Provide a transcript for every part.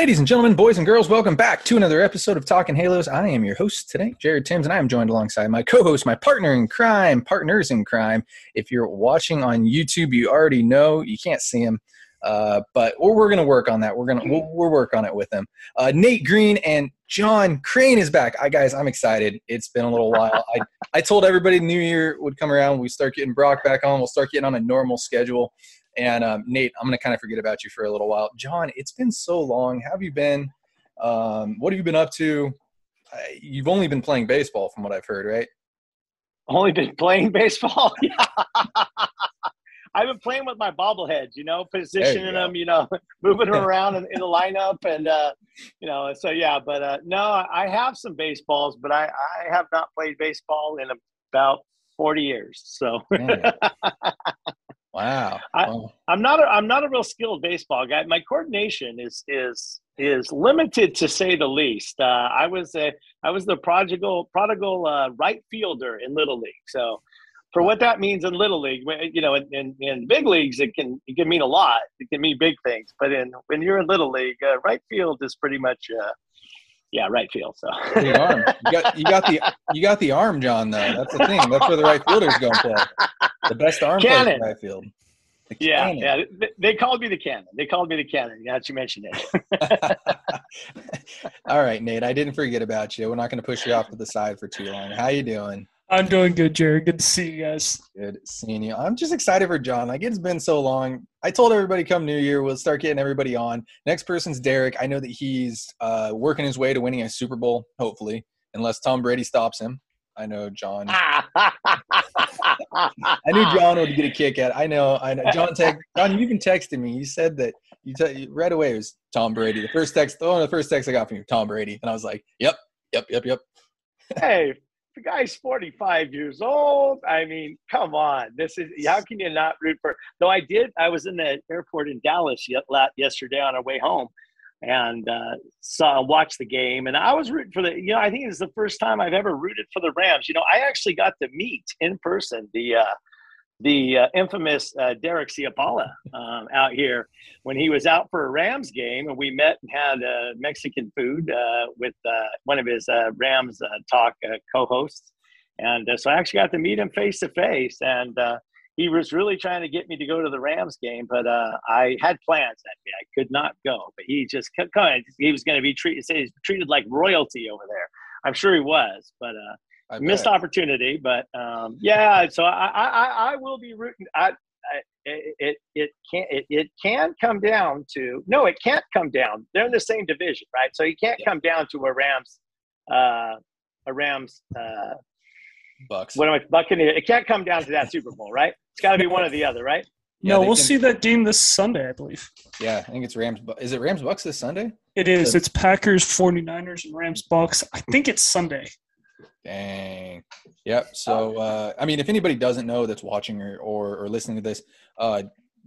Ladies and gentlemen, boys and girls, welcome back to another episode of Talking Halos. I am your host today, Jared Timms, and I am joined alongside my co-host, my partner in crime, partners in crime. If you're watching on YouTube, you already know you can't see him, uh, but we're, we're going to work on that. We're going to we'll, we'll work on it with them. Uh, Nate Green and John Crane is back. I guys, I'm excited. It's been a little while. I I told everybody New Year would come around. We start getting Brock back on. We'll start getting on a normal schedule. And um, Nate, I'm going to kind of forget about you for a little while. John, it's been so long. How have you been? Um, what have you been up to? Uh, you've only been playing baseball, from what I've heard, right? Only been playing baseball. I've been playing with my bobbleheads, you know, positioning you them, you know, moving them around in, in, the lineup, and uh, you know, so yeah. But uh, no, I have some baseballs, but I, I have not played baseball in about forty years. So. Wow. I, am not a, I'm not a real skilled baseball guy. My coordination is is is limited to say the least. Uh, I was a I was the prodigal prodigal uh, right fielder in little league. So for what that means in little league, you know, in, in, in, big leagues it can it can mean a lot. It can mean big things. But in when you're in little league, uh, right field is pretty much uh, yeah, right field. So the arm. You got you got the you got the arm, John. Though that's the thing. That's where the right fielders go play. The best arm cannon. player right field. Yeah, yeah. They called me the cannon. They called me the cannon. Yeah, you mentioned it. All right, Nate. I didn't forget about you. We're not going to push you off to the side for too long. How you doing? I'm doing good, Jared. Good to see you guys. Good seeing you. I'm just excited for John. Like it's been so long. I told everybody come New Year, we'll start getting everybody on. Next person's Derek. I know that he's uh, working his way to winning a Super Bowl, hopefully, unless Tom Brady stops him. I know John. I knew John would get a kick at. It. I know. I know. John, text, John, you even texted me. You said that you te- right away it was Tom Brady. The first text, one of the first texts I got from you, Tom Brady, and I was like, "Yep, yep, yep, yep." hey, the guy's 45 years old. I mean, come on. This is how can you not root for? Though I did, I was in the airport in Dallas yesterday on our way home, and uh, saw watched the game, and I was rooting for the. You know, I think it's the first time I've ever rooted for the Rams. You know, I actually got to meet in person the uh, the uh, infamous uh, Derek Ciapala um, out here when he was out for a Rams game, and we met and had uh, Mexican food uh, with uh, one of his uh, Rams talk co-hosts, and so I actually got to meet him face to face, and he was really trying to get me to go to the Rams game, but I had plans that day. I could not go, but he just kept coming. He was going to be treated, treated like royalty over there. I'm sure he was, but I missed opportunity, but um, yeah. So I, I, I will be rooting. I, I, it, it can't. It, it can come down to no. It can't come down. They're in the same division, right? So you can't yeah. come down to a Rams, uh, a Rams. Uh, Bucks. What am I? Buccaneers. It can't come down to that Super Bowl, right? It's got to be one or the other, right? Yeah, no, we'll can, see that game this Sunday, I believe. Yeah, I think it's Rams. Is it Rams Bucks this Sunday? It is. It's Packers, 49ers, and Rams Bucks. I think it's Sunday. Dang. Yep. So, uh, I mean, if anybody doesn't know that's watching or, or, or listening to this, uh,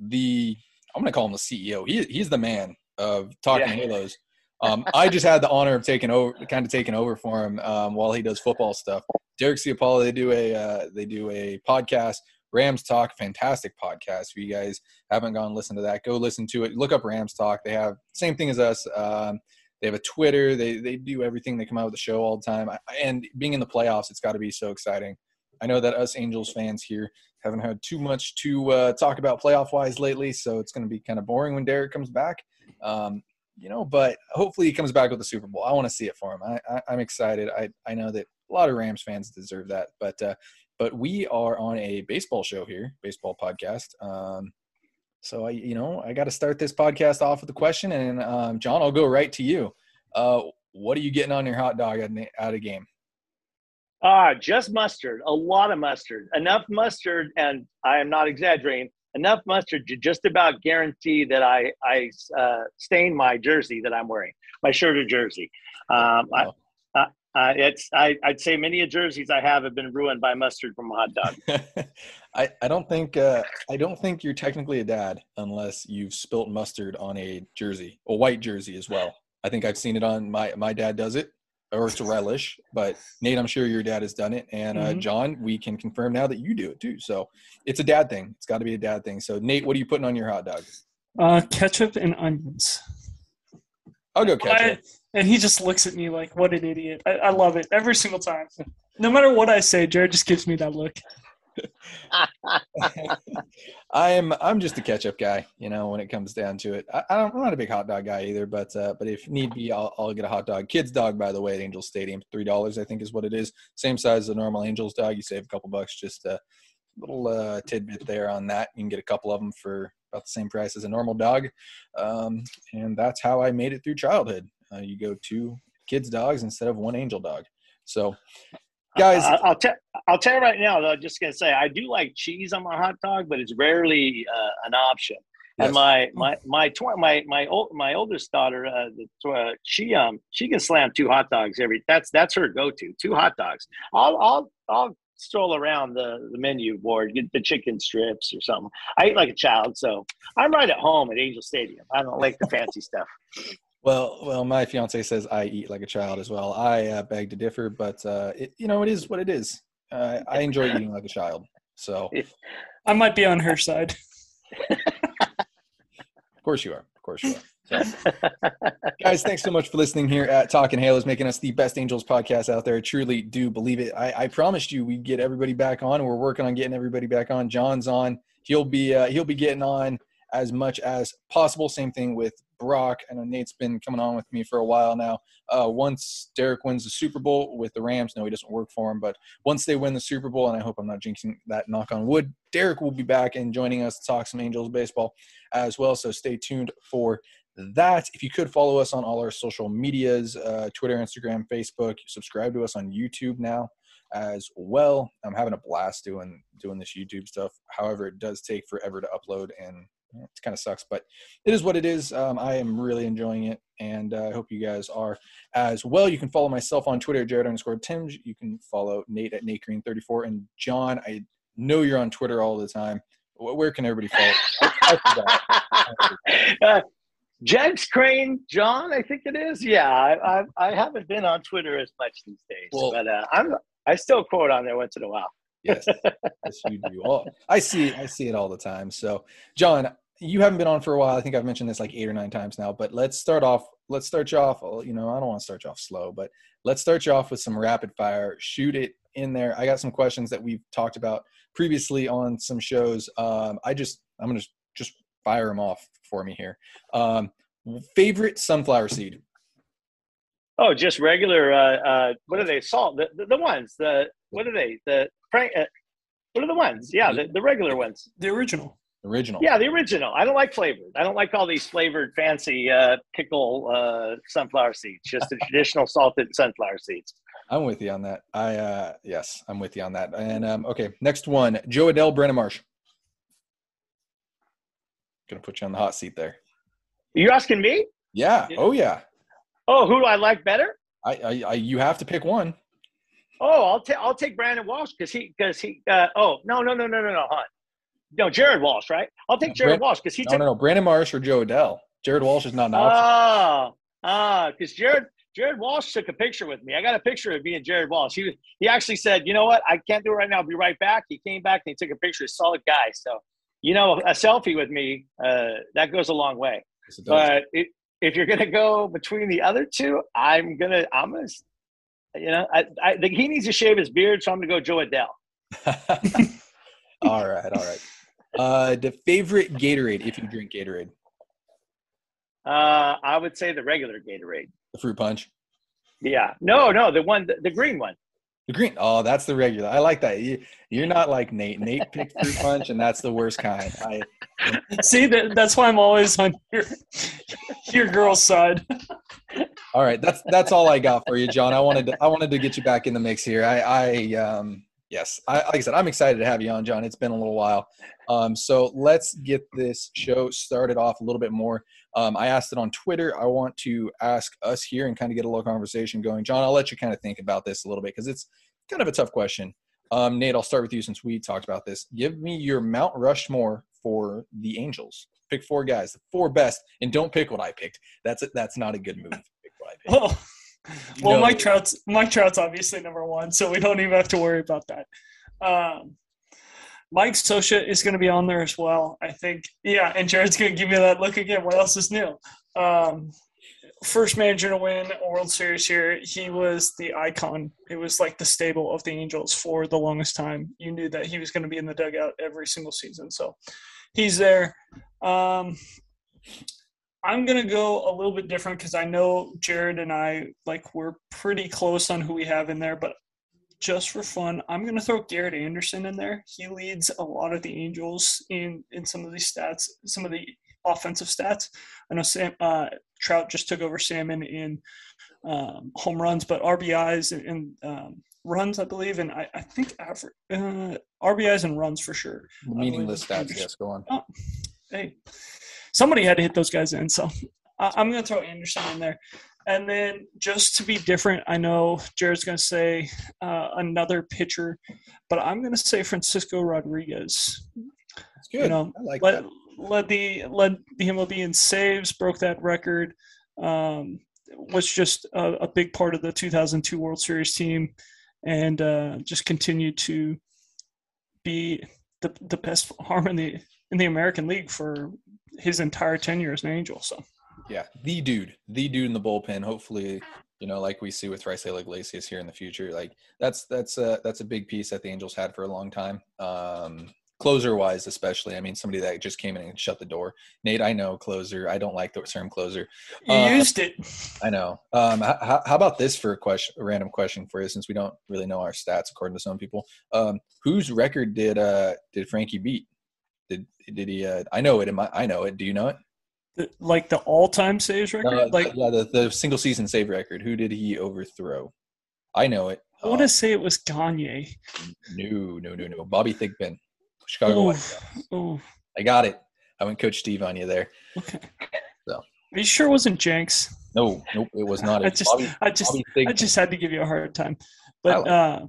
the I'm going to call him the CEO. He, he's the man of talking yeah. Halos. Um, I just had the honor of taking over, kind of taking over for him um, while he does football stuff. Derek Ciapala, they do a uh, they do a podcast, Rams Talk, fantastic podcast. If you guys haven't gone listen to that, go listen to it. Look up Rams Talk. They have same thing as us. Um, they have a Twitter. They they do everything. They come out with the show all the time. And being in the playoffs, it's got to be so exciting. I know that us Angels fans here haven't had too much to uh, talk about playoff wise lately, so it's going to be kind of boring when Derek comes back. Um, you know, but hopefully he comes back with the Super Bowl. I want to see it for him. I, I, am excited. I, I know that a lot of Rams fans deserve that, but uh, but we are on a baseball show here, baseball podcast. Um, so I, you know, I got to start this podcast off with a question, and um, John, I'll go right to you. Uh, what are you getting on your hot dog at, a game? Ah, just mustard. A lot of mustard. Enough mustard, and I am not exaggerating. Enough mustard to just about guarantee that I I uh, stain my jersey that I'm wearing, my shirt or jersey. Um, I, uh, it's I, would say many of jerseys I have have been ruined by mustard from a hot dog. I, I don't think uh, I don't think you're technically a dad unless you've spilt mustard on a jersey, a white jersey as well. I think I've seen it on my my dad does it, or it's a relish. But Nate, I'm sure your dad has done it, and uh, mm-hmm. John, we can confirm now that you do it too. So it's a dad thing. It's got to be a dad thing. So Nate, what are you putting on your hot dog? Uh, ketchup and onions. I'll go ketchup. I, and he just looks at me like, "What an idiot!" I, I love it every single time. No matter what I say, Jared just gives me that look. I'm I'm just a ketchup guy, you know. When it comes down to it, I, I'm not a big hot dog guy either. But uh, but if need be, I'll, I'll get a hot dog. Kids dog, by the way, at Angels Stadium, three dollars I think is what it is. Same size as a normal Angels dog. You save a couple bucks. Just a little uh, tidbit there on that. You can get a couple of them for about the same price as a normal dog, um, and that's how I made it through childhood. Uh, you go two kids dogs instead of one angel dog. So, guys, uh, I'll tell I'll tell you right now. Though, I'm just gonna say I do like cheese on my hot dog, but it's rarely uh, an option. Yes. And my my my tw- my my old my oldest daughter, uh, the, uh, she um she can slam two hot dogs every. That's that's her go to. Two hot dogs. I'll I'll I'll stroll around the, the menu board, get the chicken strips or something. I eat like a child, so I'm right at home at Angel Stadium. I don't like the fancy stuff. Well, well, my fiance says I eat like a child as well. I uh, beg to differ, but uh, it, you know, it is what it is. Uh, I enjoy eating like a child, so I might be on her side. of course you are. Of course you are. So, guys, thanks so much for listening here at Talking Halos, making us the best Angels podcast out there. I truly do believe it. I, I promised you we'd get everybody back on. We're working on getting everybody back on. John's on. He'll be uh, he'll be getting on as much as possible. Same thing with Brock. I know Nate's been coming on with me for a while now. Uh, once Derek wins the Super Bowl with the Rams, no, he doesn't work for him, but once they win the Super Bowl, and I hope I'm not jinxing that, knock on wood, Derek will be back and joining us to talk some Angels baseball as well. So stay tuned for that. If you could follow us on all our social medias uh, Twitter, Instagram, Facebook, subscribe to us on YouTube now as well. I'm having a blast doing doing this YouTube stuff. However, it does take forever to upload and it kind of sucks, but it is what it is. Um, I am really enjoying it, and uh, I hope you guys are as well. You can follow myself on Twitter, Jared underscore Timge. You can follow Nate at Nate Green 34, and John. I know you're on Twitter all the time. Where can everybody follow? uh, James Crane, John, I think it is. Yeah, I, I, I haven't been on Twitter as much these days, well, but uh, I'm I still quote on there once in a while. yes, yes, you do. All I see, I see it all the time. So, John, you haven't been on for a while. I think I've mentioned this like eight or nine times now, but let's start off. Let's start you off. You know, I don't want to start you off slow, but let's start you off with some rapid fire. Shoot it in there. I got some questions that we've talked about previously on some shows. Um, I just, I'm gonna just fire them off for me here. Um, favorite sunflower seed? Oh, just regular. Uh, uh, what are they? Salt. The, the, the ones. The what are they? The uh, what are the ones? Yeah, the, the regular ones. The original. Original. Yeah, the original. I don't like flavored. I don't like all these flavored fancy uh, pickle uh, sunflower seeds. Just the traditional salted sunflower seeds. I'm with you on that. I uh, yes, I'm with you on that. And um, okay, next one: Jo Adell, Brandon Marsh. Gonna put you on the hot seat there. You're asking me? Yeah. Oh yeah. Oh, who do I like better? I, I, I you have to pick one. Oh, I'll take I'll take Brandon Walsh because he because he. Uh, oh no no no no no no Hunt. No, Jared Walsh, right? I'll take Jared Brand- Walsh because he No, took. no, no. Brandon Marsh or Jo Adell. Jared Walsh is not an option. Oh, ah, because Jared Jared Walsh took a picture with me. I got a picture of me and Jared Walsh. He he actually said, "You know what? I can't do it right now. I'll be right back." He came back and he took a picture. Solid guy. So, you know, a selfie with me uh, that goes a long way. Yes, it. But it, if you're gonna go between the other two, I'm gonna I'm gonna. You know, I, I think he needs to shave his beard, so I'm gonna go Jo Adell. all right, all right. Uh, the favorite Gatorade if you drink Gatorade, Uh, I would say the regular Gatorade. the fruit punch, Yeah, no, no, the one, the, the green one. the green. Oh, that's the regular. I like that. You, you're not like Nate. Nate picked fruit punch, and that's the worst kind. I, See, that, that's why I'm always on your your girl's side. all right, that's that's all I got for you, John. I wanted to I wanted to get you back in the mix here. I, I um yes, I, like I said, I'm excited to have you on, John. It's been a little while. Um, so let's get this show started off a little bit more. Um, I asked it on Twitter. I want to ask us here and kind of get a little conversation going. John, I'll let you kind of think about this a little bit because it's kind of a tough question. Um, Nate, I'll start with you since we talked about this. Give me your Mount Rushmore for the Angels. Pick four guys, the four best, and don't pick what I picked. That's it. That's not a good move. Pick what I picked. Oh, well, No. Mike Trout's Mike Trout's obviously number one, so we don't even have to worry about that. Um, Mike Scioscia is going to be on there as well. I think, yeah, and Jared's going to give me that look again. What else is new? Um, first manager to win a World Series here. He was the icon. It was like the stable of the Angels for the longest time. You knew that he was going to be in the dugout every single season. So he's there. Um, I'm gonna go a little bit different because I know Jared and I like we're pretty close on who we have in there, but just for fun, I'm gonna throw Garrett Anderson in there. He leads a lot of the Angels in in some of these stats, some of the offensive stats. I know Sam uh, Trout just took over Salmon in um, home runs, but RBIs and, and um, runs, I believe, and I, I think uh, RBIs and runs for sure. Meaningless stats. Yes, go on. Oh, hey, somebody had to hit those guys in. So I, I'm going to throw Anderson in there. And then just to be different, I know Jared's going to say uh, another pitcher, but I'm going to say Francisco Rodriguez. That's good. You know, I like led, that. led the led the MLB in saves, broke that record. Um, was just a, a big part of the 2002 World Series team, and uh, just continued to be the the best arm in the in the American League for his entire tenure as an Angel. So Yeah, the dude, the dude in the bullpen. Hopefully, you know, like we see with Raisel Iglesias here in the future. Like that's that's a that's a big piece that the Angels had for a long time. Um, closer wise, especially. I mean, somebody that just came in and shut the door. Nate, I know closer. I don't like the term closer. you Uh, used it. I know. Um, how, how about this for a question, a random question for you, since we don't really know our stats according to some people. Um, whose record did uh did Frankie beat? Did did he? Uh, I know it. Am I, I know it. Do you know it? The- Like the all-time saves record. Uh, like yeah, the, the single season save record. Who did he overthrow? I know it. I want to say it was Gagne. no, no, no, no. Bobby Thigpen, Chicago. White Sox. I got it. I went Coach Steve on you there. okay. So. Are you sure it wasn't Jenks? No, nope, it was not. I just, Bobby, I just, Bobby I just had to give you a hard time. But like- uh,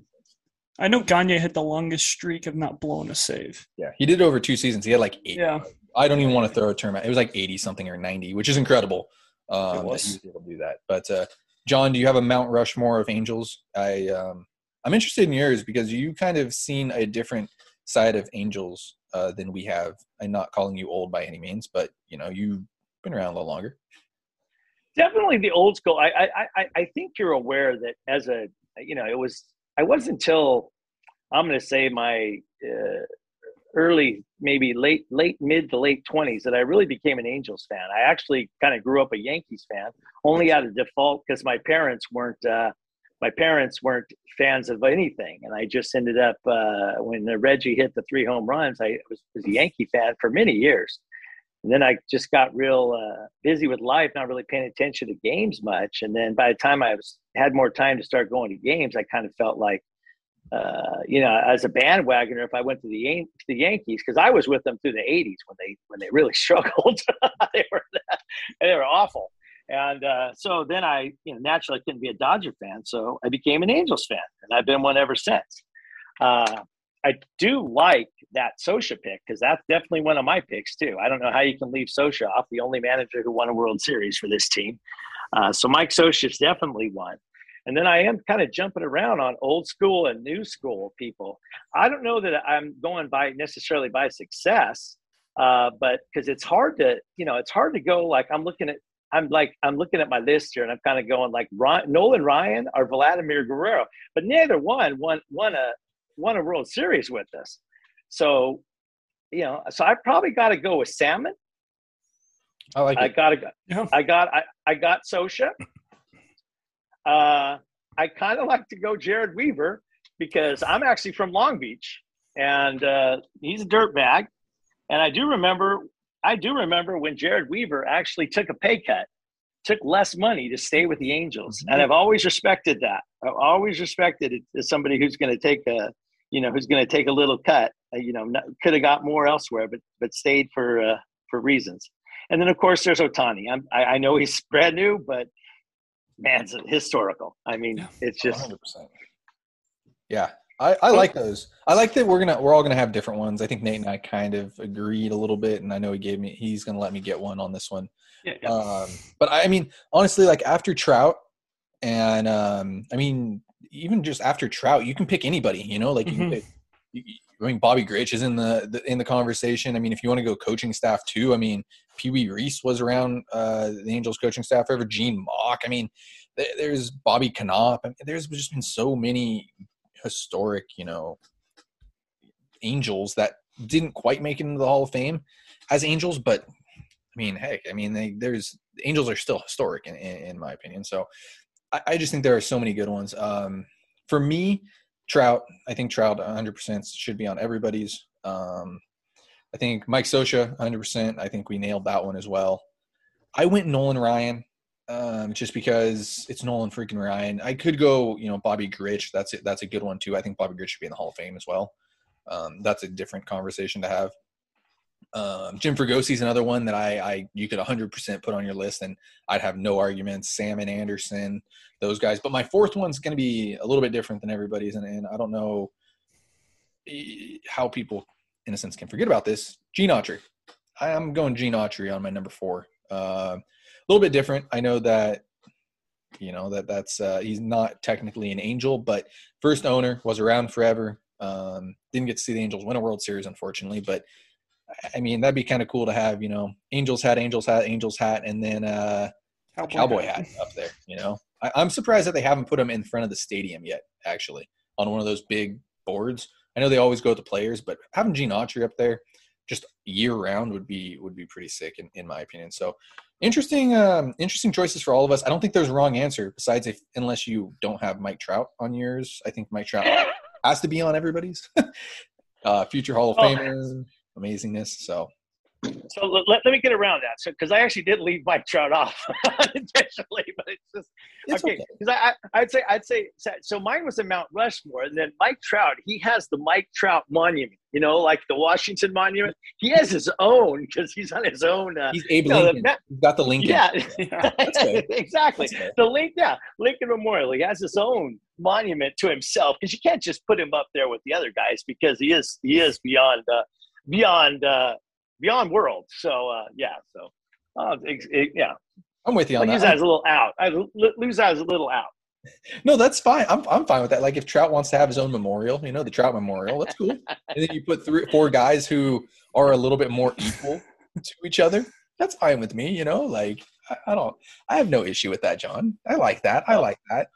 I know Gagne had the longest streak of not blowing a save. yeah, he did it over two seasons. He had like eight. Yeah. I don't even want to throw a term. out. It was like eighty something or ninety, which is incredible. Um, that was. he was able to do that. But uh, John, do you have a Mount Rushmore of Angels? I um, I'm interested in yours because you kind of seen a different side of Angels uh, than we have. I'm not calling you old by any means, but you know you've been around a little longer. definitely the old school. I, I, I, I think you're aware that as a, you know, it was, I wasn't until I'm going to say my uh, early, maybe late, late, mid to late 20s that I really became an Angels fan. I actually kind of grew up a Yankees fan, only out of default because my parents weren't, uh, my parents weren't fans of anything. And I just ended up, uh, when Reggie hit the three home runs, I was, was a Yankee fan for many years. And then I just got real uh, busy with life, not really paying attention to games much. And then by the time I was had more time to start going to games, I kind of felt like, uh, you know, as a bandwagoner, if I went to the Yan- the Yankees, because I was with them through the '80s when they when they really struggled, they were they were awful. And uh, so then I, you know, naturally I couldn't be a Dodger fan, so I became an Angels fan, and I've been one ever since. Uh, I do like that Scioscia pick because that's definitely one of my picks too. I don't know how you can leave Scioscia off, the only manager who won a World Series for this team. Uh, so Mike Scioscia is definitely one. And then I am kind of jumping around on old school and new school people. I don't know that I'm going by necessarily by success, uh, but because it's hard to, you know, it's hard to go like I'm looking at I'm like I'm looking at my list here, and I'm kind of going like Ryan, Nolan Ryan or Vladimir Guerrero, but neither one won won a won a World Series with us. So, you know, so I probably got to go with Salmon. I like. I It. got to. Yeah. I got. I, I got Scioscia. Uh, I kind of like to go Jered Weaver because I'm actually from Long Beach, and uh, he's a dirt bag. And I do remember. I do remember when Jered Weaver actually took a pay cut, took less money to stay with the Angels, and I've always respected that. I've always respected it as somebody who's going to take a, you know, who's going to take a little cut. Uh, you know, could have got more elsewhere, but but stayed for uh, for reasons. And then of course there's Ohtani. I'm, I, I know he's brand new, but man, it's historical. I mean, Yeah. it's just 100%. Yeah, I, I like those. I like that we're gonna we're all gonna have different ones. I think Nate and I kind of agreed a little bit, and I know he gave me he's gonna let me get one on this one. Yeah, yeah. Um, but I, I mean, honestly, like after Trout, and um, I mean, even just after Trout, you can pick anybody. You know, like you can pick. I mean, Bobby Grich is in the, the in the conversation. I mean, if you want to go coaching staff too, I mean, Pee Wee Reese was around uh, the Angels coaching staff forever. Gene Mauch. I mean, th- there's Bobby Knoop. I mean, there's just been so many historic, you know, Angels that didn't quite make it into the Hall of Fame as Angels, but I mean, heck, I mean, they, there's Angels are still historic in, in, in my opinion. So I, I just think there are so many good ones. Um, for me, Trout, I think Trout 100% should be on everybody's. Um, I think Mike Scioscia 100%. I think we nailed that one as well. I went Nolan Ryan um, just because it's Nolan freaking Ryan. I could go, you know, Bobby Grich. That's it. That's a good one too. I think Bobby Grich should be in the Hall of Fame as well. Um, that's a different conversation to have. Um, Jim Fregosi's another one that I, I you could 100% put on your list, and I'd have no arguments. Salmon Anderson, those guys. But my fourth one's going to be a little bit different than everybody's, and, and I don't know eh, how people, in a sense, can forget about this. Gene Autry. I am going Gene Autry on my number four. Uh, a little bit different. I know that you know that that's uh, he's not technically an angel, but first owner was around forever. Um, didn't get to see the Angels win a World Series, unfortunately, but I mean that'd be kind of cool to have. You know, Angels hat, Angels hat, Angels hat, and then uh, a cowboy hat up there. You know, I, I'm surprised that they haven't put him in front of the stadium yet. Actually, on one of those big boards. I know they always go with the players, but having Gene Autry up there just year round would be would be pretty sick in, in my opinion. So interesting um, interesting choices for all of us. I don't think there's a wrong answer besides if unless you don't have Mike Trout on yours. I think Mike Trout has to be on everybody's. uh, future Hall of Oh. Famer, amazingness. So so let, let, me get around that. So because I actually did leave Mike Trout off intentionally, but it's just it's okay. okay. Because I, I, I'd say, I'd say, so mine was in Mount Rushmore, and then Mike Trout, he has the Mike Trout Monument. You know, like the Washington Monument. He has his own because he's on his own. Uh, He's Abe you know, the Lincoln. He's got the Lincoln. yeah, Yeah. Exactly. The link, yeah, Lincoln Memorial. He has his own monument to himself because you can't just put him up there with the other guys because he is he is beyond uh, beyond uh, beyond world. So uh, yeah, so uh, ex- it- yeah, I'm with you I'll on use that. that as a little out. I lose that as a little out. No, that's fine. I'm I'm fine with that. Like if Trout wants to have his own memorial, you know, the Trout Memorial, that's cool. and then you put three, four guys who are a little bit more equal to each other. That's fine with me. You know, like I, I don't, I have no issue with that, John. I like that. I like that.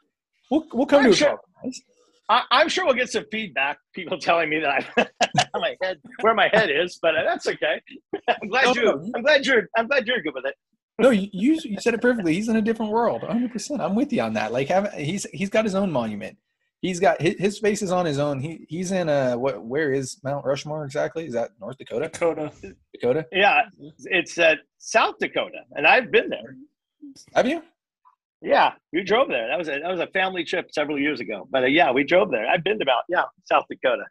We'll we'll come I'm to a compromise. I, I'm sure we'll get some feedback. People telling me that I'm my head where my head is, but uh, that's okay. I'm glad No, you. no. I'm glad you're. I'm glad you're good with it. No, you, you you said it perfectly. He's in a different world. 100. percent I'm with you on that. Like have he's he's got his own monument. He's got his, his face is on his own. He he's in a what? Where is Mount Rushmore exactly? Is that North Dakota? Dakota. Dakota? Yeah, it's at South Dakota, and I've been there. Have you? Yeah, we drove there. That was a that was a family trip several years ago. But uh, yeah, we drove there. I've been to about yeah South Dakota.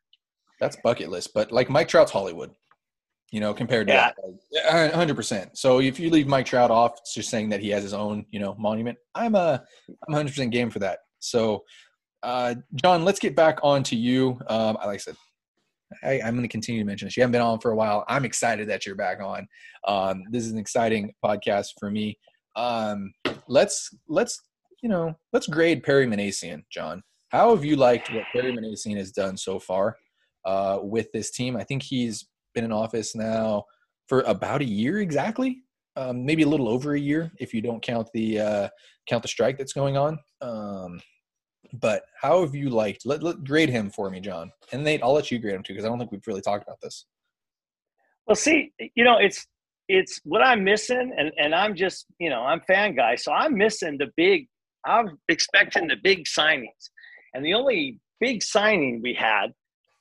That's bucket list. But like Mike Trout's Hollywood. You know, compared to Yeah. that, hundred percent. So if you leave Mike Trout off, it's just saying that he has his own, you know, monument. I'm a, I'm hundred percent game for that. So, uh, John, let's get back on to you. Um, like I said, I, I'm going to continue to mention this. You haven't been on for a while. I'm excited that you're back on. Um, this is an exciting podcast for me. Um, let's let's you know let's grade Perry Minasian, John. How have you liked what Perry Minasian has done so far uh, with this team? I think he's been in office now for about a year exactly, um, maybe a little over a year if you don't count the uh, count the strike that's going on. Um, but how have you liked? Let, let grade him for me, John. And Nate, I'll let you grade him too because I don't think we've really talked about this. Well, see, you know, it's it's what I'm missing, and and I'm just, you know, I'm fan guy, so I'm missing the big. I'm expecting the big signings, and the only big signing we had,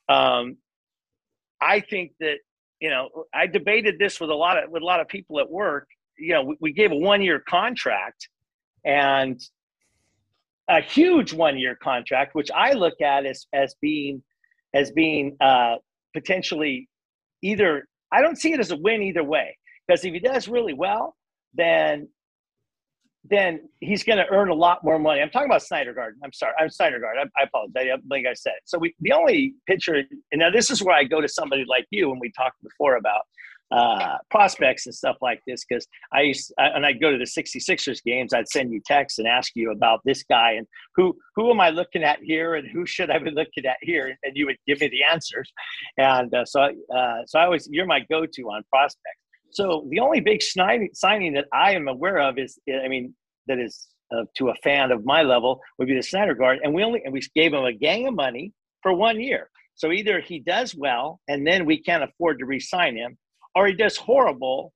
um, I think that you know, I debated this with a lot of with a lot of people at work. You know, we, we gave a one year contract, and a huge one year contract, which I look at as as being as being uh, potentially either. I don't see it as a win either way because if he does really well, then then he's going to earn a lot more money. I'm talking about Syndergaard. I'm sorry, I'm Syndergaard. I, I apologize. I, like I said, so we the only pitcher, and now this is where I go to somebody like you when we talked before about uh, prospects and stuff like this because I used I, and I'd go to the 66ers games. I'd send you texts and ask you about this guy and who who am I looking at here and who should I be looking at here, and you would give me the answers. And uh, so uh, so I always you're my go-to on prospects. So the only big signing signing that I am aware of is I mean that is uh, to a fan of my level would be the Syndergaard, and we only and we gave him a gang of money for one year. So either he does well, and then we can't afford to re-sign him, or he does horrible,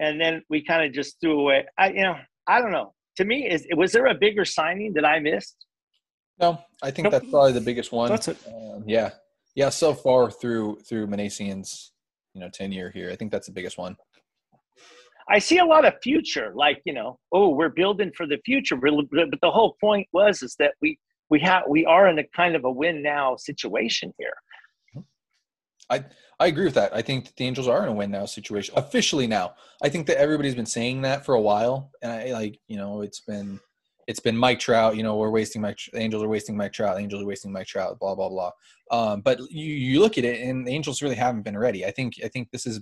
and then we kind of just threw away. I you know I don't know. To me, is was there a bigger signing that I missed? No, I think Nope. that's probably the biggest one. That's it. Um, yeah, yeah. So far through through Minasian's you know tenure here, I think that's the biggest one. I see a lot of future, like you know, oh, we're building for the future. But but the whole point was is that we we have we are in a kind of a win now situation here. I I agree with that. I think that the Angels are in a win now situation officially now. I think that everybody's been saying that for a while, and I like you know it's been it's been Mike Trout. You know we're wasting Mike. The Angels are wasting Mike Trout. The Angels are wasting Mike Trout. Blah blah blah. Um, but you you look at it, and the Angels really haven't been ready. I think I think this is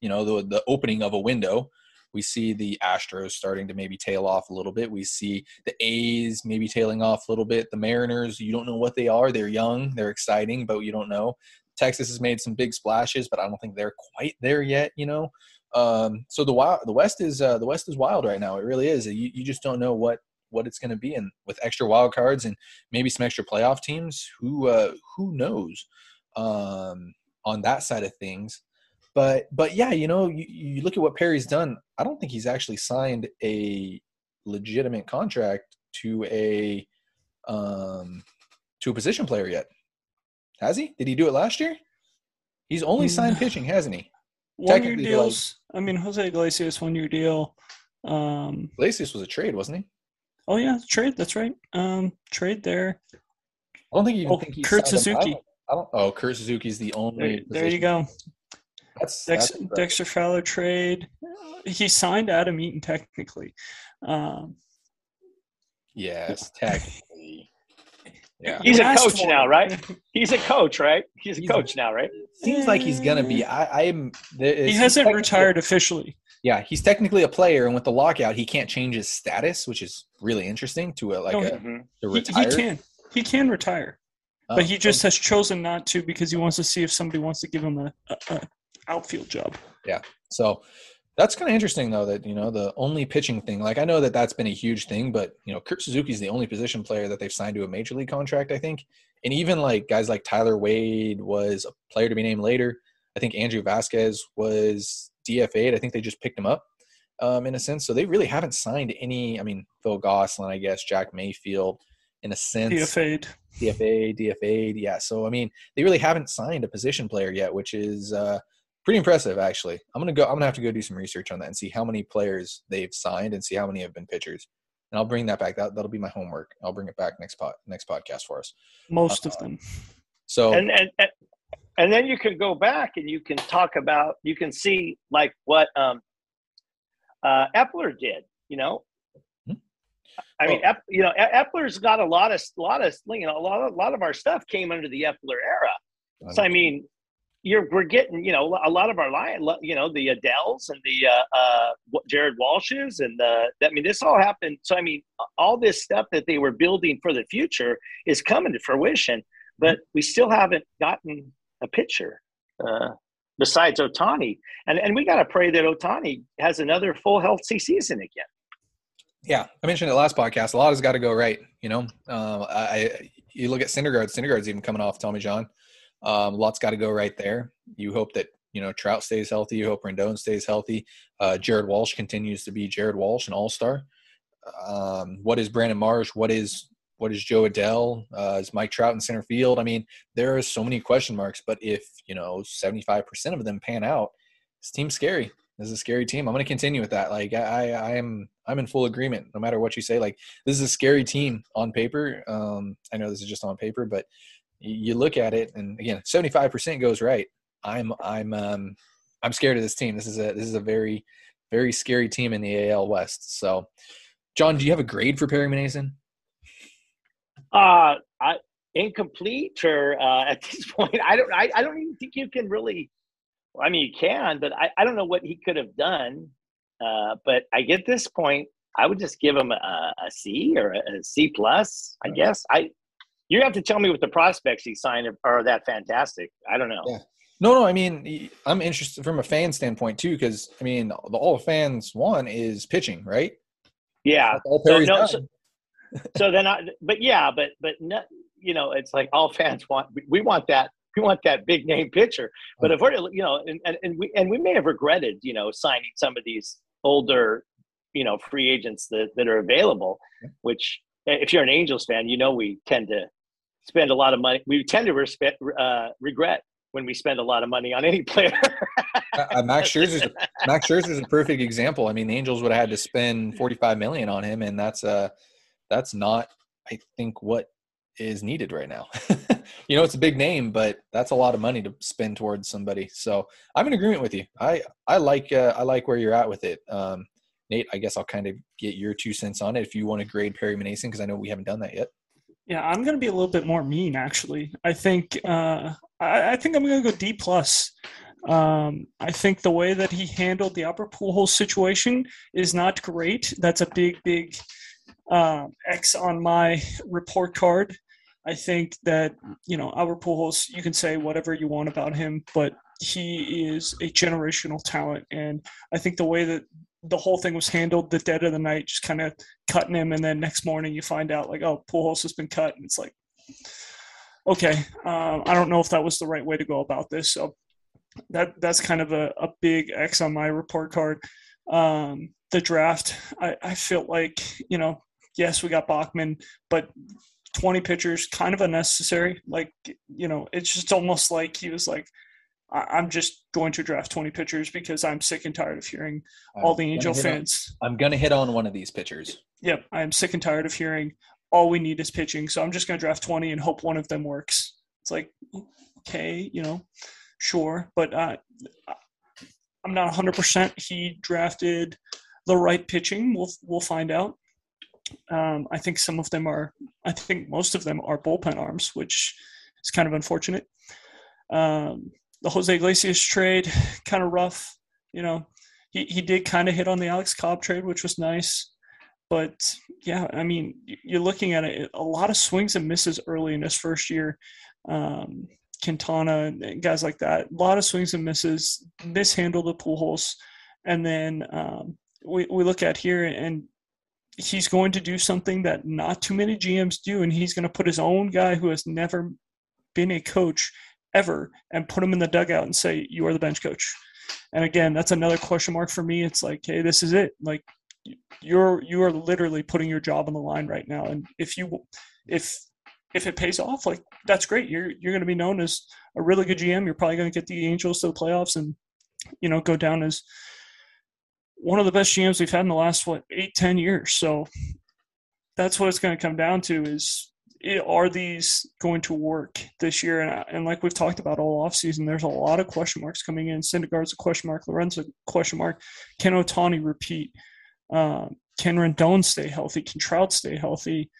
you know the the opening of a window. We see the Astros starting to maybe tail off a little bit. We see the A's maybe tailing off a little bit. The Mariners, you don't know what they are. They're young, they're exciting, but you don't know. Texas has made some big splashes, but I don't think they're quite there yet. You know, um, so the wild, the West is uh, the West is wild right now. It really is. You, you just don't know what what it's going to be, and with extra wild cards and maybe some extra playoff teams, who uh, who knows um, on that side of things. But but yeah, you know, you, you look at what Perry's done. I don't think he's actually signed a legitimate contract to a um, to a position player yet. Has he? Did he do it last year? He's only signed Mm. pitching, hasn't he? One year deals. I mean, Jose Iglesias, one year deal. Um, Iglesias was a trade, wasn't he? Oh yeah, trade. That's right. Um, trade there. I don't think you even Oh, think he Kurt signed him. I Suzuki. don't- I don't. Oh, Kurt Suzuki's the only. There, there you go. That's, Dex, that's. Dexter Fowler trade. He signed Adam Eaton technically. Um, Yes, technically. Yeah. He's a coach one- now, right? He's a coach, right? He's a He's a- coach now, right? Seems like he's gonna be. I, I'm. there- he hasn't retired officially. Yeah, he's technically a player, and with the lockout, he can't change his status, which is really interesting. To a like No, a, Mhm. to He, retire. he can. He can retire, Oh, but he just has chosen not to because he wants to see if somebody wants to give him a, a, a outfield job. Yeah, so that's kind of interesting, though, that you know the only pitching thing. Like I know that that's been a huge thing, but you know Kurt Suzuki's the only position player that they've signed to a major league contract, I think. And even like guys like Tyler Wade was a player to be named later. I think Andrew Vasquez was DFA'd. I think they just picked him up um, in a sense. So they really haven't signed any. I mean, Phil Gosselin, I guess, Jack Mayfield, in a sense. DFA'd. DFA, DFA'd. yeah. So I mean, they really haven't signed a position player yet, which is uh, pretty impressive, actually. I'm gonna go. I'm gonna have to go do some research on that and see how many players they've signed and see how many have been pitchers. And I'll bring that back. That that'll be my homework. I'll bring it back next pod, next podcast for us. Most of them. So And, and and and then you can go back and you can talk about you can see like what um uh Eppler did you know? Hmm. i mean Oh. Ep, you know Eppler's got a lot of lot of you know a lot of, a lot of our stuff came under the epler era. So i mean you're we're getting you know a lot of our lion you know the adels and the uh uh jared walshes and the i mean this all happened. So i mean all this stuff that they were building for the future is coming to fruition but we still haven't gotten a pitcher uh, besides Ohtani. And and we got to pray that Ohtani has another full healthy season again. Yeah, I mentioned it last podcast. A lot has got to go right. You know, uh, I, you look at Syndergaard. Syndergaard's even coming off Tommy John. Um, lots got to go right there. You hope that you know Trout stays healthy. You hope Rendon stays healthy. Uh, Jared Walsh continues to be Jared Walsh, an All Star. Um, what is Brandon Marsh? What is what is Jo Adell? Uh, is Mike Trout in center field? I mean, there are so many question marks. But if you know seventy five percent of them pan out, this team's scary. This is a scary team. I'm going to continue with that. Like I, I am, I'm in full agreement. No matter what you say, like this is a scary team on paper. Um, I know this is just on paper, but you look at it, and again, 75% goes right. I'm, I'm, um, I'm scared of this team. This is a, this is a very, very scary team in the AL West. So, John, do you have a grade for Perry Mason? Uh, I, incomplete or uh, at this point, I don't. I, I don't even think you can really. I mean, you can, but I, I don't know what he could have done. Uh, but I get this point, I would just give him a, a C or a, a C plus. I guess I. You have to tell me what the prospects he signed are, are that fantastic. I don't know. Yeah. No, no. I mean, I'm interested from a fan standpoint too, because I mean, the all fans want is pitching, right? Yeah. All So, Perry's no, so, so then I, but yeah, but but no, you know, it's like all fans want. we- want that. We want that big name pitcher. But if we're, you know, and, and, and we and we may have regretted, you know, signing some of these older, you know, free agents that that are available. Which, if you're an Angels fan, you know, we tend to spend a lot of money. We tend to respect, uh, regret when we spend a lot of money on any player. Uh, Max Scherzer's Max Scherzer's a perfect example. I mean, the Angels would have had to spend 45 million on him, and that's uh that's not, I think, what is needed right now. you know, it's a big name, but that's a lot of money to spend towards somebody. So I'm in agreement with you. I I like uh, I like where you're at with it. Um, Nate, I guess I'll kind of get your two cents on it if you want to grade Perry Mason because I know we haven't done that yet. Yeah, I'm going to be a little bit more mean, actually. I think uh, I, I think I'm going to go D plus. Um, I think the way that he handled the Albert Pujols situation is not great. That's a big, big uh, X on my report card. I think that you know our Pujols. You can say whatever you want about him, but he is a generational talent, and I think the way that the whole thing was handled, the dead of the night, just kind of cutting him, and then next morning you find out like, oh, Pujols has been cut, and it's like, okay, um, I don't know if that was the right way to go about this. So that that's kind of a, a big X on my report card. Um, the draft, I, I felt like you know, yes, we got Bachman, but 20 pitchers kind of unnecessary. Like you know, it's just almost like he was like. I- I'm just going to draft 20 pitchers because I'm sick and tired of hearing all the I'm Angel hit on- fans I'm gonna hit on one of these pitchers. Yep, I am sick and tired of hearing all we need is pitching. So I'm just going to draft 20 and hope one of them works. It's like, okay, you know, sure, but uh, I'm not 100%. He drafted the right pitching. We'll we'll find out. Um, I think some of them are. I think most of them are bullpen arms, which is kind of unfortunate. Um, the Jose Iglesias trade, kind of rough. You know, he, he did kind of hit on the Alex Cobb trade, which was nice. But yeah, I mean, you're looking at it, a lot of swings and misses early in his first year. Um, Quintana guys like that, a lot of swings and misses, mishandled the Pujols. And then um, we, we look at here and he's going to do something that not too many GMs do. And he's going to put his own guy who has never been a coach ever and put him in the dugout and say, You are the bench coach. And again, that's another question mark for me. It's like, hey, this is it. Like you're you are literally putting your job on the line right now. And if you if if it pays off, like that's great. You're you're gonna be known as a really good GM. You're probably gonna get the Angels to the playoffs and you know go down as one of the best GMs we've had in the last what eight, ten years. So that's what it's gonna come down to is are these going to work this year? And, and like we've talked about all offseason, there's a lot of question marks coming in. Syndergaard's a question mark. Lorenzen question mark. Can Ohtani repeat? Um, can Rendon stay healthy? Can Trout stay healthy?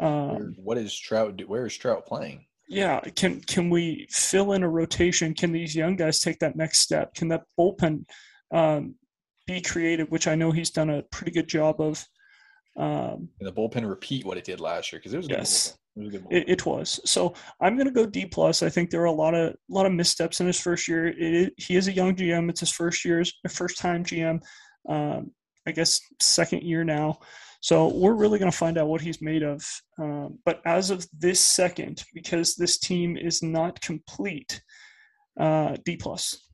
Um, what is Trout? Where is Trout playing? Yeah, can can we fill in a rotation? Can these young guys take that next step? Can that bullpen um, be creative? Which I know he's done a pretty good job of. Um, and the bullpen repeat what it did last year because it was yes, it was, it, it was. So I'm going to go D plus. I think there are a lot of a lot of missteps in his first year. It, he is a young GM. It's his first year's first time GM. Um, I guess second year now. So we're really going to find out what he's made of. Um, but as of this second, because this team is not complete, uh, D plus.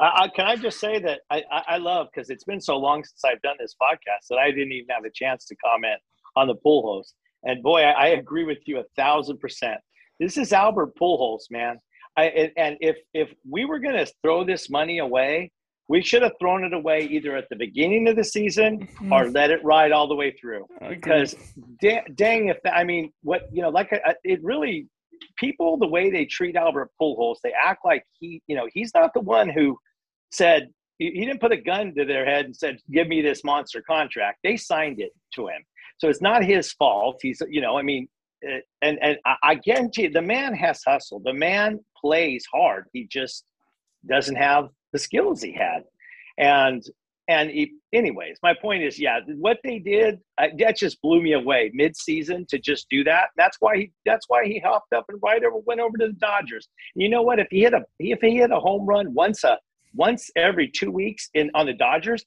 Uh, I, can I just say that I, I love because it's been so long since I've done this podcast that I didn't even have a chance to comment on the Pujols. And boy, I, I agree with you a thousand percent. This is Albert Pujols, man. I, and if if we were going to throw this money away, we should have thrown it away either at the beginning of the season mm-hmm. or let it ride all the way through. Because da- dang, if that, I mean, what you know, like uh, it really, people the way they treat Albert Pujols, they act like he, you know, he's not the one who said he, didn't put a gun to their head and said, "Give me this monster contract." They signed it to him, so it's not his fault. He's, you know, I mean, uh, and and I, guarantee the man has hustle. The man plays hard. He just doesn't have the skills he had. And and anyways, my point is, yeah, what they did uh, that just blew me away mid-season to just do that. That's why he that's why he hopped up and right over went over to the Dodgers. And you know what? If he hit a if he hit a home run once a once every two weeks in on the Dodgers,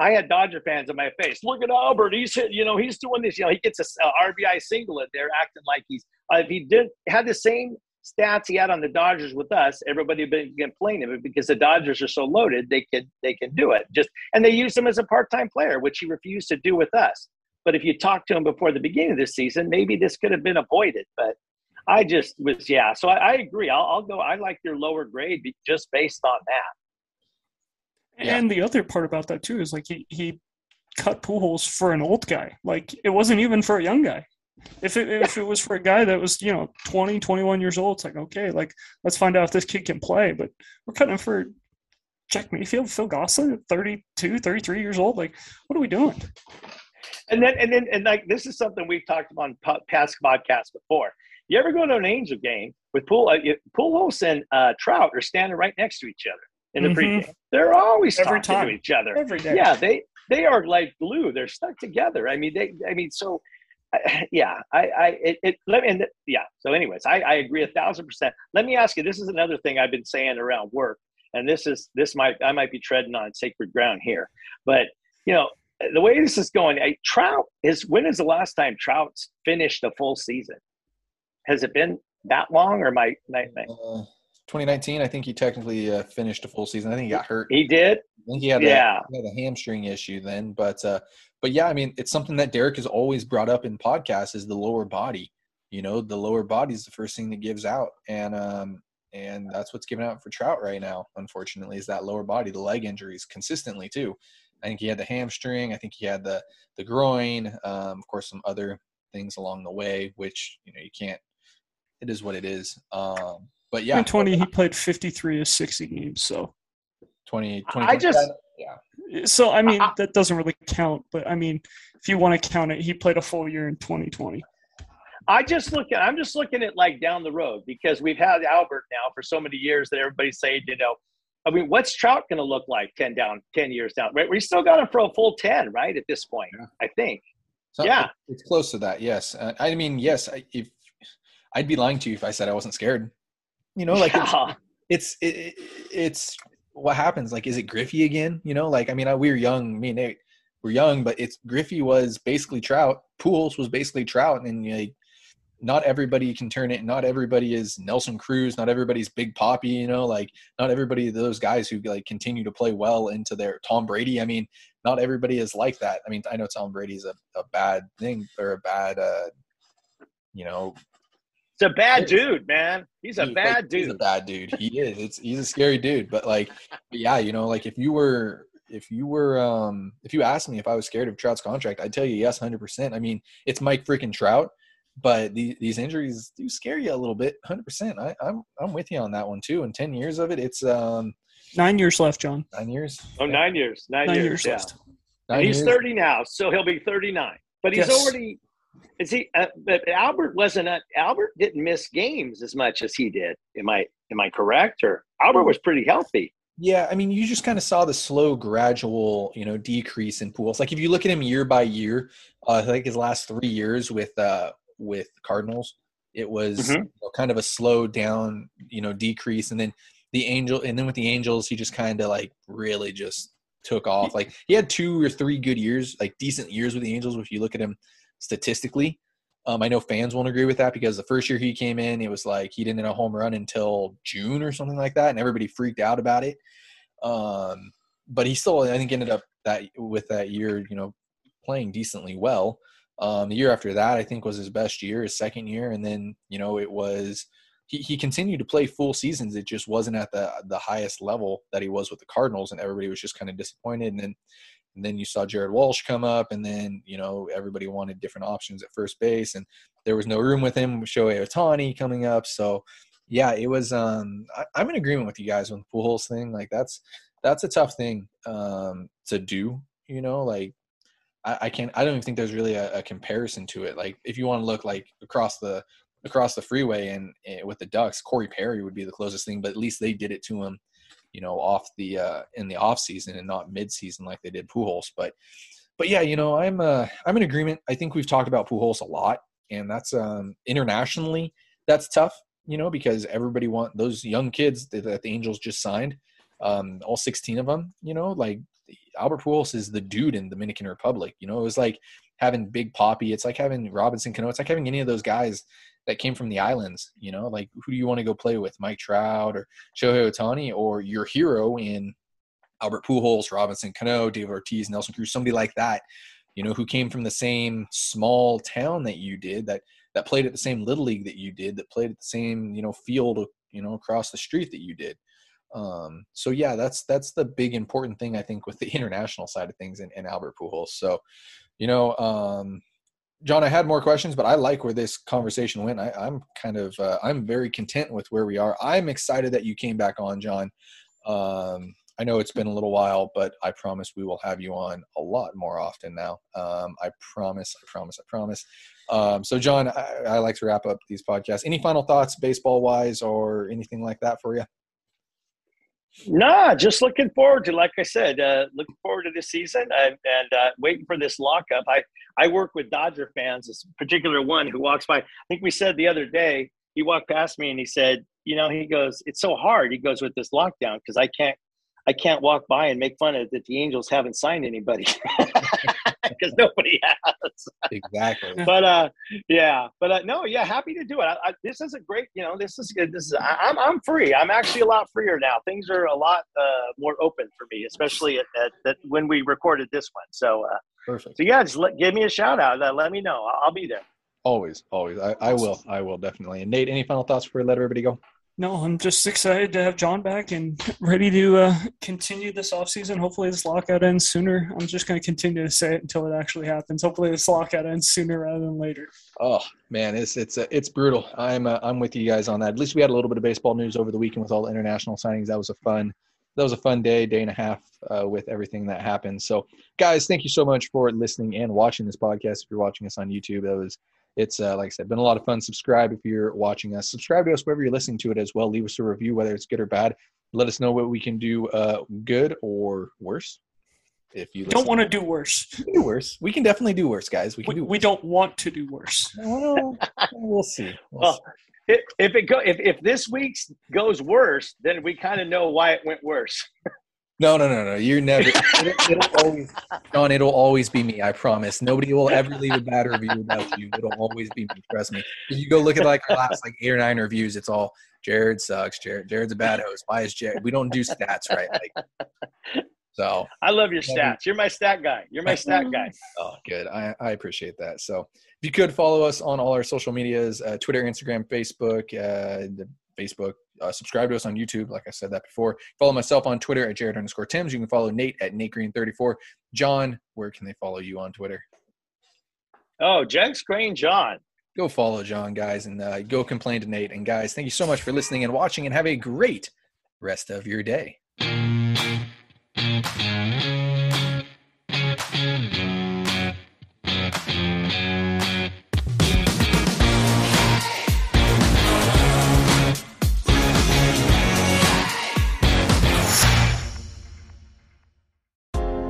I had Dodger fans in my face. Look at Albert. He's hit, you know, he's doing this. You know, he gets a, a RBI single and they're acting like he's, uh, if he did had the same stats he had on the Dodgers with us, everybody had been complaining it because the Dodgers are so loaded, they can they can do it. Just and they use him as a part-time player, which he refused to do with us. But if you talked to him before the beginning of this season, maybe this could have been avoided. But I just was yeah. So I, I agree. I'll, I'll, go. I like your lower grade just based on that. And the other part about that too is like he he cut Pujols for an old guy. Like it wasn't even for a young guy. If it, if it was for a guy that was, you know, 20, 21 years old, it's like, okay, like, let's find out if this kid can play. But we're cutting him for Jack Mayfield, Phil Gosselin, 32, 33 years old. Like, what are we doing? And then, and then, and like, this is something we've talked about on past podcasts before. You ever go to an Angel game with Pool, uh, Pujols and uh, Trout are standing right next to each other in the mm-hmm. pregame. They're always Every talking time. to each other. Every day. Yeah, they they are like glue. They're stuck together. I mean, they. I mean, so yeah, I, I, it, it let me, yeah. So, anyways, I, I agree a thousand percent. Let me ask you. This is another thing I've been saying around work, and this is this might I might be treading on sacred ground here, but you know the way this is going, I, Trout is when is the last time Trout's finished a full season? Has it been that long, or my, uh, 2019? I think he technically uh, finished a full season. I think he got hurt. He did. I think he had, yeah. he had a hamstring issue then, but uh, but yeah, I mean, it's something that Derek has always brought up in podcasts is the lower body. You know, the lower body is the first thing that gives out, and um, and that's what's giving out for Trout right now. Unfortunately, is that lower body, the leg injuries consistently too. I think he had the hamstring. I think he had the the groin. Um, of course, some other things along the way, which you know you can't. It is what it is. Um, but yeah, in twenty he played fifty three of sixty games. So 20, 20 I just yeah so I mean that doesn't really count, but I mean if you want to count it, he played a full year in 2020. I just look at I'm just looking at like down the road because we've had Albert now for so many years that everybody's saying, you know, I mean, what's Trout going to look like 10 down, 10 years down, right? We still got him for a full 10, right? At this point, yeah. I think. So yeah. It's close to that. Yes. Uh, I mean, yes, if I'd be lying to you if I said I wasn't scared, you know, like yeah. it's, it's, it, it's what happens? Like, is it Griffey again? You know, like I mean, I, we were young. Me and Nate were young, but it's Griffey was basically Trout. Pujols was basically Trout, and know, not everybody can turn it. Not everybody is Nelson Cruz. Not everybody's Big Poppy. You know, like not everybody those guys who like continue to play well into their Tom Brady. I mean, not everybody is like that. I mean, I know Tom Brady's a, a bad thing or a bad, uh, you know, He's a bad dude, man. He's a bad dude. He's a bad dude. He is. It's he's a scary dude. But like, but yeah, you know, like if you were if you were um if you asked me if I was scared of Trout's contract, I'd tell you yes, hundred percent. I mean, it's Mike freaking Trout, but these these injuries do scare you a little bit. Hundred percent. I I'm I'm with you on that one too. And ten years of it, it's um Nine years left, John. nine years. Oh, nine years. Nine, Nine years. years yeah. left. Nine And he's years. 30 now, so he'll be 39. But he's Yes. already. Is he? Uh, but Albert wasn't. A, Albert didn't miss games as much as he did. Am I? Am I correct? Or Albert was pretty healthy. Yeah, I mean, you just kind of saw the slow, gradual, you know, decrease in Pujols. Like if you look at him year by year, uh, I think his last three years with uh with Cardinals, it was Mhm. you know, kind of a slow down, you know, decrease, and then the angel, and then with the Angels, he just kind of like really just took off. Like he had two or three good years, like decent years with the Angels. If you look at him statistically, um, I know fans won't agree with that because the first year he came in, it was like he didn't hit a home run until June or something like that, and everybody freaked out about it. Um, but he still, I think, ended up that with that year, you know, playing decently well. Um, the year after that, I think, was his best year, his second year, and then you know it was he, he continued to play full seasons. It just wasn't at the the highest level that he was with the Cardinals, and everybody was just kind of disappointed. And then and then you saw Jared Walsh come up, and then you know everybody wanted different options at first base, and there was no room with him. Shohei Ohtani coming up, so yeah, it was. Um, I, I'm in agreement with you guys on the Pujols thing. Like that's that's a tough thing um, to do. You know, like I, I can't. I don't even think there's really a, a comparison to it. Like if you want to look like across the across the freeway and, and with the Ducks, Corey Perry would be the closest thing. But at least they did it to him, you know, off the uh, in the off season and not mid season like they did Pujols. But but yeah, you know, I'm uh, I'm in agreement. I think we've talked about Pujols a lot, and that's um, internationally that's tough. You know, because everybody want those young kids that, that the Angels just signed, um, all 16 of them. You know, like Albert Pujols is the dude in Dominican Republic. You know, it was like having Big Poppy. It's like having Robinson Cano. It's like having any of those guys that came from the islands. You know, like who do you want to go play with, Mike Trout or Shohei Ohtani, or your hero in Albert Pujols, Robinson Cano, David Ortiz, Nelson Cruz, somebody like that. You know, who came from the same small town that you did, that that played at the same little league that you did, that played at the same you know field you know across the street that you did. Um, so yeah, that's that's the big important thing I think with the international side of things and, in Albert Pujols. So, you know, um, John, I had more questions, but I like where this conversation went. I, I'm kind of uh, I'm very content with where we are. I'm excited that you came back on, John. Um, I know it's been a little while, but I promise we will have you on a lot more often now. Um, I promise, I promise, I promise. Um, so, John, I, I like to wrap up these podcasts. Any final thoughts, baseball wise, or anything like that for you? Nah, just looking forward to, like I said, uh, looking forward to this season and, and uh, waiting for this lockout. I, I work with Dodger fans, this particular one who walks by. I think we said the other day, he walked past me and he said, you know, he goes, it's so hard. He goes with this lockdown because I can't, I can't walk by and make fun of that the Angels haven't signed anybody because nobody has. Exactly. but uh, yeah, but uh, no, yeah, happy to do it. I, I, this is a great, you know, this is good. This is I, I'm I'm free. I'm actually a lot freer now. Things are a lot uh, more open for me, especially at, at, at when we recorded this one. So uh, Perfect. so yeah, just let, give me a shout out. Uh, let me know. I'll, I'll be there. Always, always. I, I will. I will definitely. And Nate, any final thoughts before we let everybody go? No, I'm just excited to have John back and ready to uh, continue this offseason. Hopefully, this lockout ends sooner. I'm just going to continue to say it until it actually happens. Hopefully, this lockout ends sooner rather than later. Oh man, it's it's uh, it's brutal. I'm uh, I'm with you guys on that. At least we had a little bit of baseball news over the weekend with all the international signings. That was a fun that was a fun day, day and a half uh, with everything that happened. So, guys, thank you so much for listening and watching this podcast. If you're watching us on YouTube, that was it's uh, like I said, been a lot of fun. Subscribe if you're watching us. Subscribe to us wherever you're listening to it as well. Leave us a review, whether it's good or bad. Let us know what we can do uh, good or worse. If you Don't want to do worse. do worse, we can definitely do worse, guys. We can We, do. we don't want to do worse. Well, we'll see. We'll Well, see. if, if it go if, if this week's goes worse, then we kind of know why it went worse. No, no, no, no. You're never. It'll, it'll always, John. It'll always be me. I promise. Nobody will ever leave a bad review about you. It'll always be me. Trust me. If you go look at like our last like eight or nine reviews, it's all Jared sucks. Jared, Jared's a bad host. Why is Jared? We don't do stats right. Like, so I love your stats. You're my stat guy. You're my stat guy. Oh, good. I, I appreciate that. So if you could follow us on all our social medias, uh, Twitter, Instagram, Facebook, uh, the Facebook, uh, subscribe to us on YouTube. Like I said that before. Follow myself on Twitter at Jared underscore Timms. You can follow Nate at Nate Green 34. John, where can they follow you on Twitter? Oh, Jenks Green John. Go follow John, guys, and uh, go complain to Nate. And guys, thank you so much for listening and watching, and have a great rest of your day.